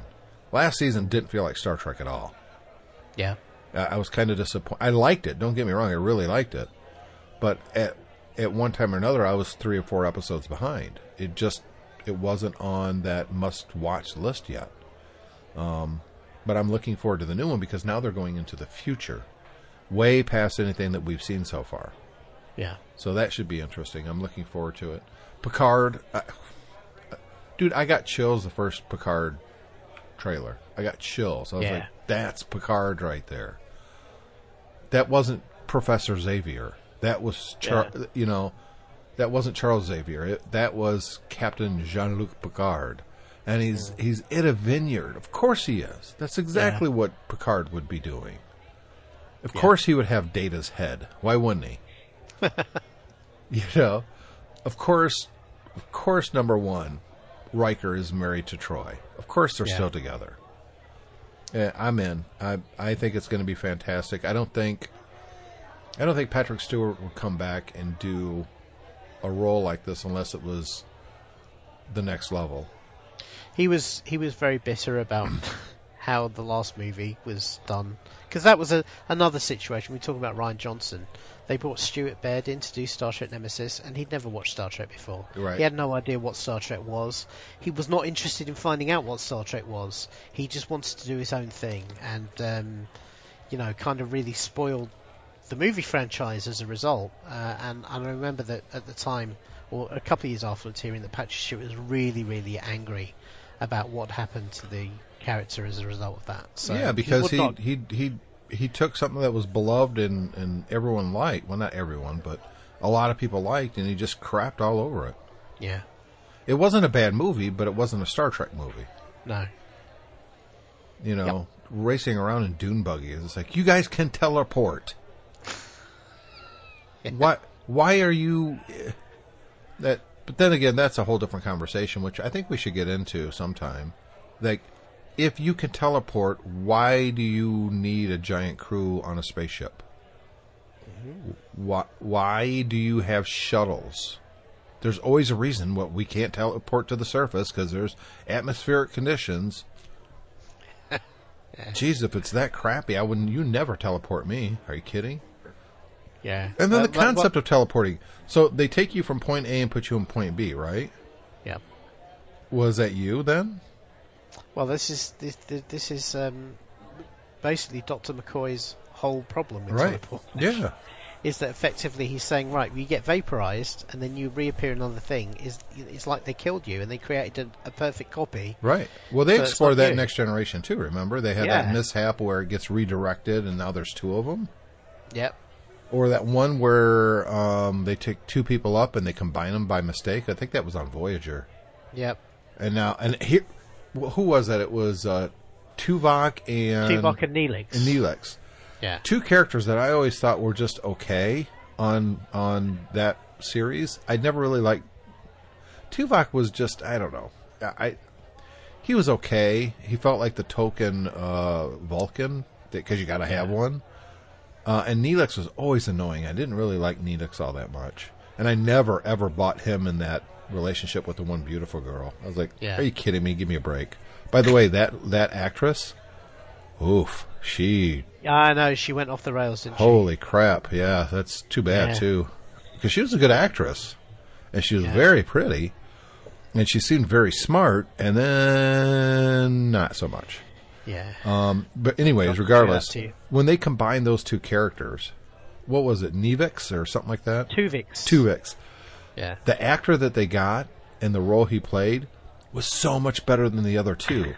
Last season didn't feel like Star Trek at all. Yeah. I I was kind of disappointed. I liked it. Don't get me wrong. I really liked it. But at at one time or another, I was three or four episodes behind. It just it wasn't on that must watch list yet. Um, but I'm looking forward to the new one because now they're going into the future, way past anything that we've seen so far. Yeah. So that should be interesting. I'm looking forward to it. Picard, I, dude, I got chills the first Picard trailer. I got chills. I was Yeah. like, "That's Picard right there." That wasn't Professor Xavier. That was Char- Yeah. you know, that wasn't Charles Xavier. It, that was Captain Jean Luc Picard, and he's he's in a vineyard. Of course he is. That's exactly what Picard would be doing. Of course he would have Data's head. Why wouldn't he? you know, of course, of course, number one, Riker is married to Troi. Of course, they're Yeah. still together. I'm in. I I think it's going to be fantastic. I don't think, I don't think Patrick Stewart would come back and do a role like this unless it was the next level. He was he was very bitter about how the last movie was done because that was a another situation. We talk about Rian Johnson. They brought Stuart Baird in to do Star Trek Nemesis, and he'd never watched Star Trek before. Right. He had no idea what Star Trek was. He was not interested in finding out what Star Trek was. He just wanted to do his own thing, and um, you know, kind of really spoiled the movie franchise as a result. Uh, and, and I remember that at the time, or a couple of years afterwards, hearing that Patrick Stewart was really, really angry about what happened to the character as a result of that. So yeah, because he not- he he he took something that was beloved and and everyone liked. Well, not everyone, but a lot of people liked, and he just crapped all over it. yeah, It wasn't a bad movie, but it wasn't a Star Trek movie. no, You know, racing around in dune buggies. It's like you guys can teleport. Why? Why are you eh, that? But then again, that's a whole different conversation, which I think we should get into sometime. Like, if you can teleport, why do you need a giant crew on a spaceship? Why? Why do you have shuttles? There's always a reason what we can't teleport to the surface because there's atmospheric conditions. Jeez, if it's that crappy, I wouldn't. You never teleport me. Are you kidding? yeah. And then Uh, the concept of teleporting. So they take you from point A and put you in point B, right? yeah. Was that you then? Well, this is this this is um, basically Doctor McCoy's whole problem with Right. Yeah. is that effectively he's saying, right, you get vaporized and then you reappear in another thing. Is it's like they killed you and they created a, a perfect copy. Right. Well, they So it's explored that you. next generation too. Remember, they had Yeah. that mishap where it gets redirected, and now there's two of them. Yep. Or that one where um, they take two people up and they combine them by mistake. I think that was on Voyager. Yep. And now, and here, who was that? It was uh, Tuvok and Tuvok and Neelix. and Neelix. Yeah. two characters that I always thought were just okay on on that series. I never really liked Tuvok was just I don't know. I, he was okay. He felt like the token uh, Vulcan because you got to have one. Uh, and Neelix was always annoying. I didn't really like Neelix all that much, and I never ever bought him in that relationship with the one beautiful girl. I was like, Yeah. "Are you kidding me? Give me a break." By the way, that that actress, oof, she Yeah, I know she went off the rails, didn't she? Holy crap! Yeah, that's too bad Yeah. too, because she was a good actress, and she was Yeah. very pretty, and she seemed very smart, and then not so much. Yeah. Um, but anyways, regardless, too bad too. when they combined those two characters, what was it, Nevix or something like that? Tuvix. Tuvix. Yeah. The actor that they got and the role he played was so much better than the other two.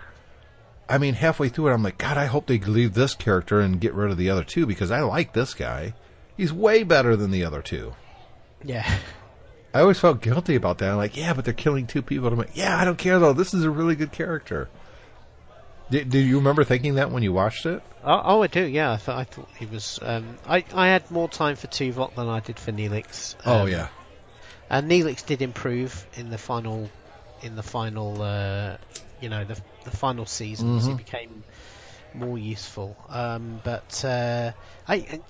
I mean, halfway through it, I'm like, God, I hope they leave this character and get rid of the other two because I like this guy. He's way better than the other two. Yeah. I always felt guilty about that. I'm like, yeah, but they're killing two people. I'm like, yeah, I don't care though. This is a really good character. Did, do you remember thinking that when you watched it? Oh, oh I do. Yeah, I thought I thought he was. Um, I I had more time for Tuvok than I did for Neelix. oh Um, yeah, And Neelix did improve in the final, in the final, uh, you know, the the final seasons. He Mhm. became more useful. Um, but uh, I,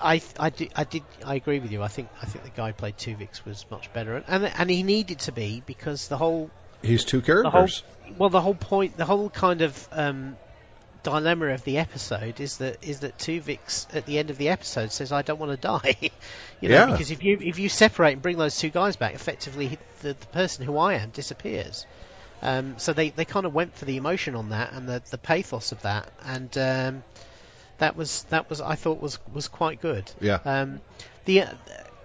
I, I did, I did, I agree with you. I think, I think the guy who played Tuvix was much better, and and he needed to be because the whole, he's two the whole, characters. well, the whole point, the whole kind of. Um, dilemma of the episode is that is that Tuvix at the end of the episode says I don't want to die, you know, Yeah. because if you if you separate and bring those two guys back, effectively the, the person who I am disappears. Um, so they, they kind of went for the emotion on that and the, the pathos of that, and um, that was that was I thought was was quite good. Yeah. Um, the uh,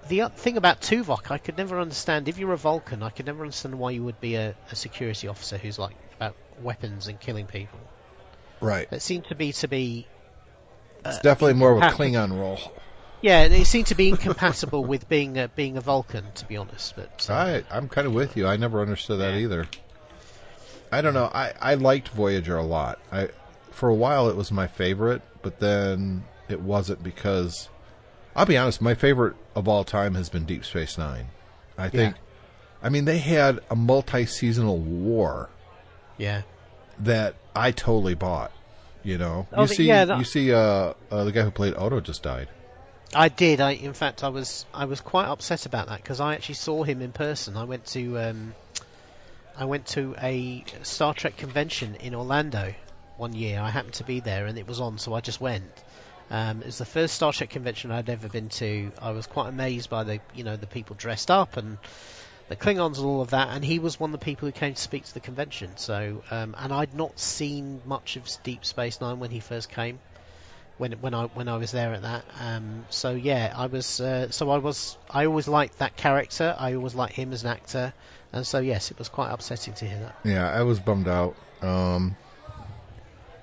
the thing about Tuvok, I could never understand. If you're a Vulcan, I could never understand why you would be a, a security officer who's like about weapons and killing people. Right. It seemed to be to be It's definitely more of a Klingon role. Yeah, it seemed to be incompatible with being a, being a Vulcan, to be honest. But uh, I I'm kind of with you. I never understood that Yeah. either. I don't know. I I liked Voyager a lot. I for a while it was my favorite, but then it wasn't because I'll be honest, my favorite of all time has been Deep Space 9. I think I mean they had a multi-seasonal war yeah, that I totally bought, you know. Oh, you see yeah, that- you see uh, uh the guy who played Odo just died. I did. I in fact I was I was quite upset about that because I actually saw him in person. I went to um, I went to a Star Trek convention in Orlando one year. I happened to be there and it was on, so I just went. Um, it was the first Star Trek convention I'd ever been to. I was quite amazed by the you know the people dressed up and the Klingons and all of that. And he was one of the people who came to speak to the convention. So um, and I'd not seen much of Deep Space Nine when he first came when when I when I was there at that. Um, so yeah, I was uh, so I was I always liked that character. I always liked him as an actor, and so yes, it was quite upsetting to hear that. Yeah, I was bummed out. Um,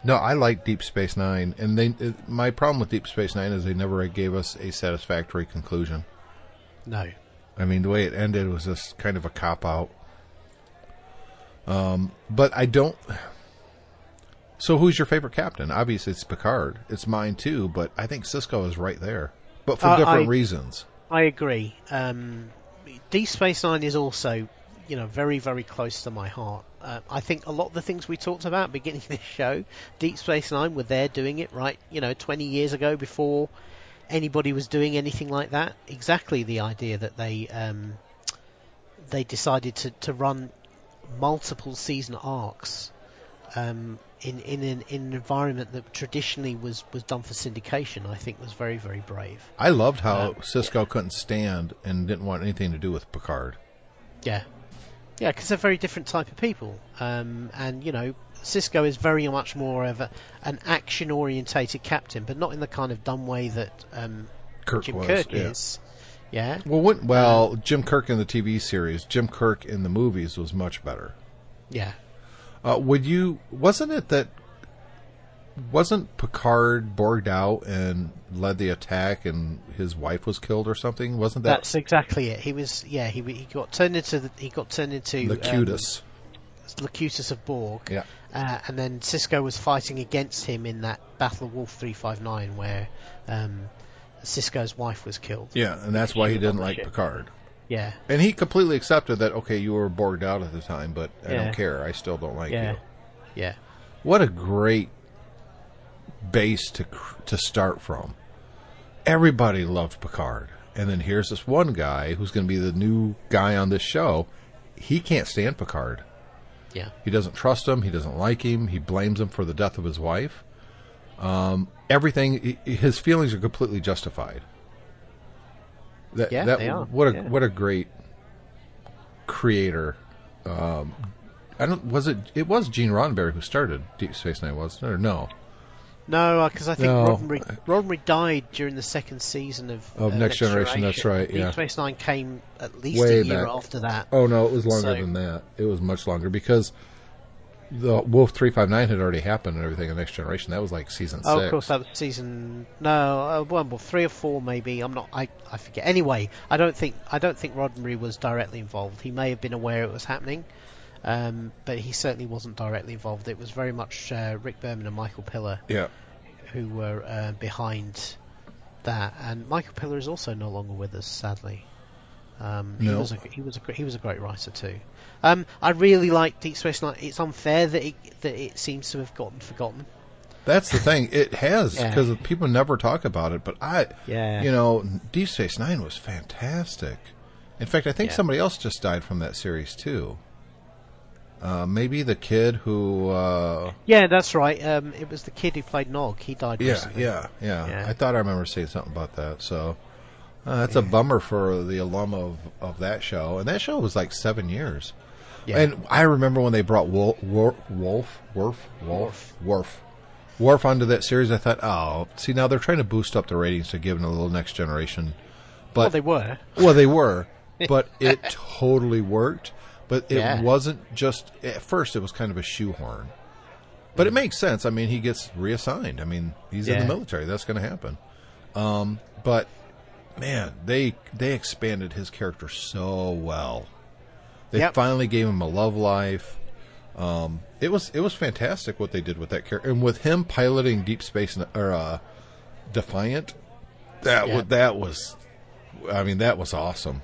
no, I like Deep Space Nine, and they. It, my problem with Deep Space Nine is they never gave us a satisfactory conclusion. No, I mean, the way it ended was just kind of a cop out. Um, but I don't. So, who's your favorite captain? Obviously, it's Picard. It's mine too, but I think Sisko is right there, but for Uh, different I- reasons. I agree. Um, Deep Space Nine is also you know very very close to my heart. Uh, I think a lot of the things we talked about beginning this show, Deep Space Nine were there doing it right. You know, 20 years ago before anybody was doing anything like that. Exactly the idea that they um, they decided to, to run multiple season arcs um, in in an, in an environment that traditionally was, was done for syndication. I think was very very brave. I loved how Uh, Sisko couldn't stand and didn't want anything to do with Picard. Yeah, yeah, because they're very different type of people, um, and you know, Sisko is very much more of a, an action orientated captain, but not in the kind of dumb way that um, Kirk Jim was. Kirk yeah. is. Yeah, Well, when, well, Jim Kirk in the TV series, Jim Kirk in the movies was much better. yeah. Uh, would you? Wasn't it that? Wasn't Picard borged out and led the attack, and his wife was killed or something? Wasn't that That's exactly it. He was, yeah, he he got turned into the, he got turned into Locutus? um, Locutus of Borg, yeah, uh, and then Sisko was fighting against him in that Battle of Wolf three five nine where um, Sisko's wife was killed. yeah, and that's why he She was on didn't like ship. Picard. Yeah, And he completely accepted that. Okay, you were borged out at the time, but I Yeah. don't care. I still don't like yeah, you. yeah. What a great base to cr- to start from. Everybody loved Picard, and then here's this one guy who's going to be the new guy on this show. He can't stand Picard. Yeah. He doesn't trust him. He doesn't like him. He blames him for the death of his wife. Um, everything. i- His feelings are completely justified. That, Yeah, that, they are, What a yeah. what a great creator. Um, I don't. Was it? It was Gene Roddenberry who started Deep Space Nine, wasn't it? Or no? No, because I think No. Roddenberry, Roddenberry died during the second season of, Of uh, Next Generation, that's right, yeah. Deep Space Nine came at least Way a year back. after that. Oh no, it was longer So- than that. It was much longer because the Wolf three five nine had already happened and everything in Next Generation. That was like season Oh, six. of course, that was season no, uh, one, well, three or four maybe. I'm not. I, I forget. Anyway, I don't think I don't think Roddenberry was directly involved. He may have been aware it was happening, um, but he certainly wasn't directly involved. It was very much uh, Rick Berman and Michael Piller Yeah. who were uh, behind that. And Michael Piller is also no longer with us, sadly. Um, he No. was a he was a he was a great writer too. Um, I really like Deep Space Nine. It's unfair that it that it seems to have gotten forgotten. That's the thing. It has Yeah. because people never talk about it. But I, Yeah. you know, Deep Space Nine was fantastic. In fact, I think Yeah. somebody else just died from that series too. Uh, maybe the kid who. Uh, Yeah, that's right. Um, it was the kid who played Nog. He died yeah, recently. yeah, yeah, Yeah. I thought I remember saying something about that. So uh, that's a bummer for the alum of, of that show. And that show was like seven years. Yeah. And I remember when they brought Wolf, Wolf, Wolf, Wolf, Wolf, Wolf, Worf onto that series. I thought, oh, see, now they're trying to boost up the ratings to give it a little next generation. But well, they were. well, they were, but it totally worked. But it Yeah. wasn't just at first. It was kind of a shoehorn, but it makes sense. I mean, he gets reassigned. I mean, he's in the military. That's going to happen. Um, but man, they they expanded his character so well. They Yep. finally gave him a love life. Um, it was it was fantastic what they did with that character, and with him piloting Deep Space or uh, Defiant. That Yeah. wa- that was, I mean, that was awesome.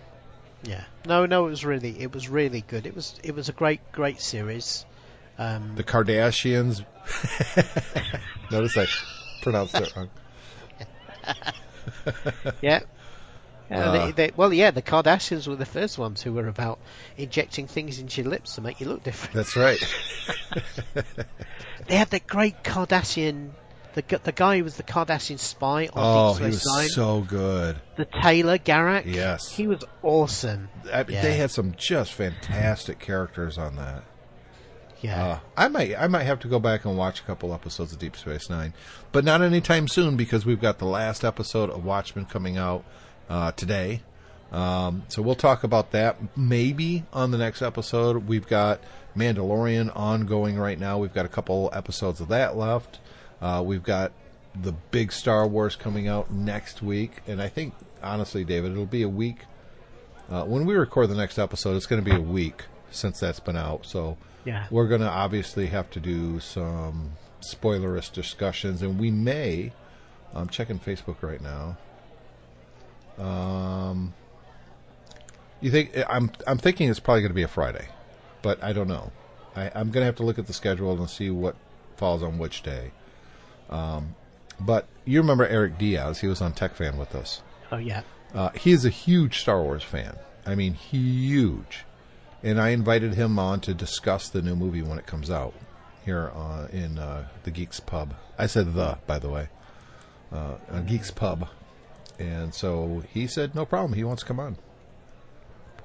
Yeah. No, no, it was really it was really good. It was it was a great great series. Um, The Kardashians. Notice I pronounced it wrong. yeah. Yeah, Uh. they, they, well, yeah, the Kardashians were the first ones who were about injecting things into your lips to make you look different. That's right. They had that great Kardashian, the the guy who was the Kardashian spy on Oh, Deep he was Nine, so good. the tailor Garak. Yes. he was awesome. I, Yeah. They had some just fantastic characters on that. Yeah, Uh, I might I might have to go back and watch a couple episodes of Deep Space Nine, but not anytime soon because we've got the last episode of Watchmen coming out uh, today. Um, so we'll talk about that maybe on the next episode. We've got Mandalorian ongoing right now. We've got a couple episodes of that left. Uh, we've got the big Star Wars coming out next week, and I think honestly, David, it'll be a week uh, when we record the next episode. It's going to be a week since that's been out. So yeah. we're going to obviously have to do some spoilerous discussions, and we may. I'm checking Facebook right now. Um, you think I'm? I'm thinking it's probably going to be a Friday, but I don't know. I, I'm going to have to look at the schedule and see what falls on which day. Um, but you remember Eric Diaz? He was on Tech Fan with us. Oh yeah, Uh, he is a huge Star Wars fan. I mean, huge. And I invited him on to discuss the new movie when it comes out here uh, in uh, the Geeks Pub. I said the, by the way, uh, uh, Geeks Pub. And so he said, no problem. He wants to come on.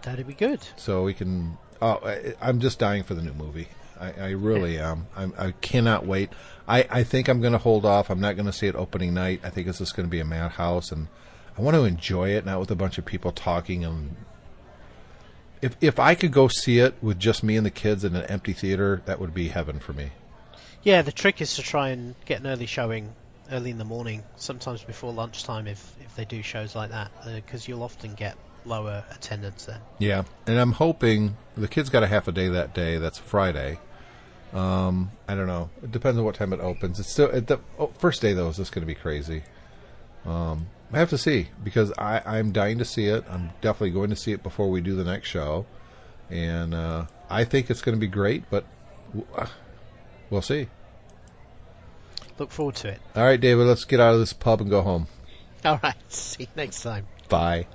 that'd be good. So we can. Oh, I, I'm just dying for the new movie. I, I really am. I'm, I cannot wait. I, I think I'm going to hold off. I'm not going to see it opening night. I think it's just going to be a madhouse, and I want to enjoy it, not with a bunch of people talking. And if if I could go see it with just me and the kids in an empty theater, that would be heaven for me. Yeah, the trick is to try and get an early showing early in the morning, sometimes before lunchtime if if they do shows like that, because you'll often get lower attendance then. Yeah, and I'm hoping the kids got a half a day that day. That's Friday. Um, I don't know. It depends on what time it opens. It's still the oh, first day though. Is this going to be crazy? Um, I have to see because I I'm dying to see it. I'm definitely going to see it before we do the next show, and uh, I think it's going to be great. But uh, we'll see. Look forward to it. All right, David. Let's get out of this pub and go home. All right, see you next time. Bye.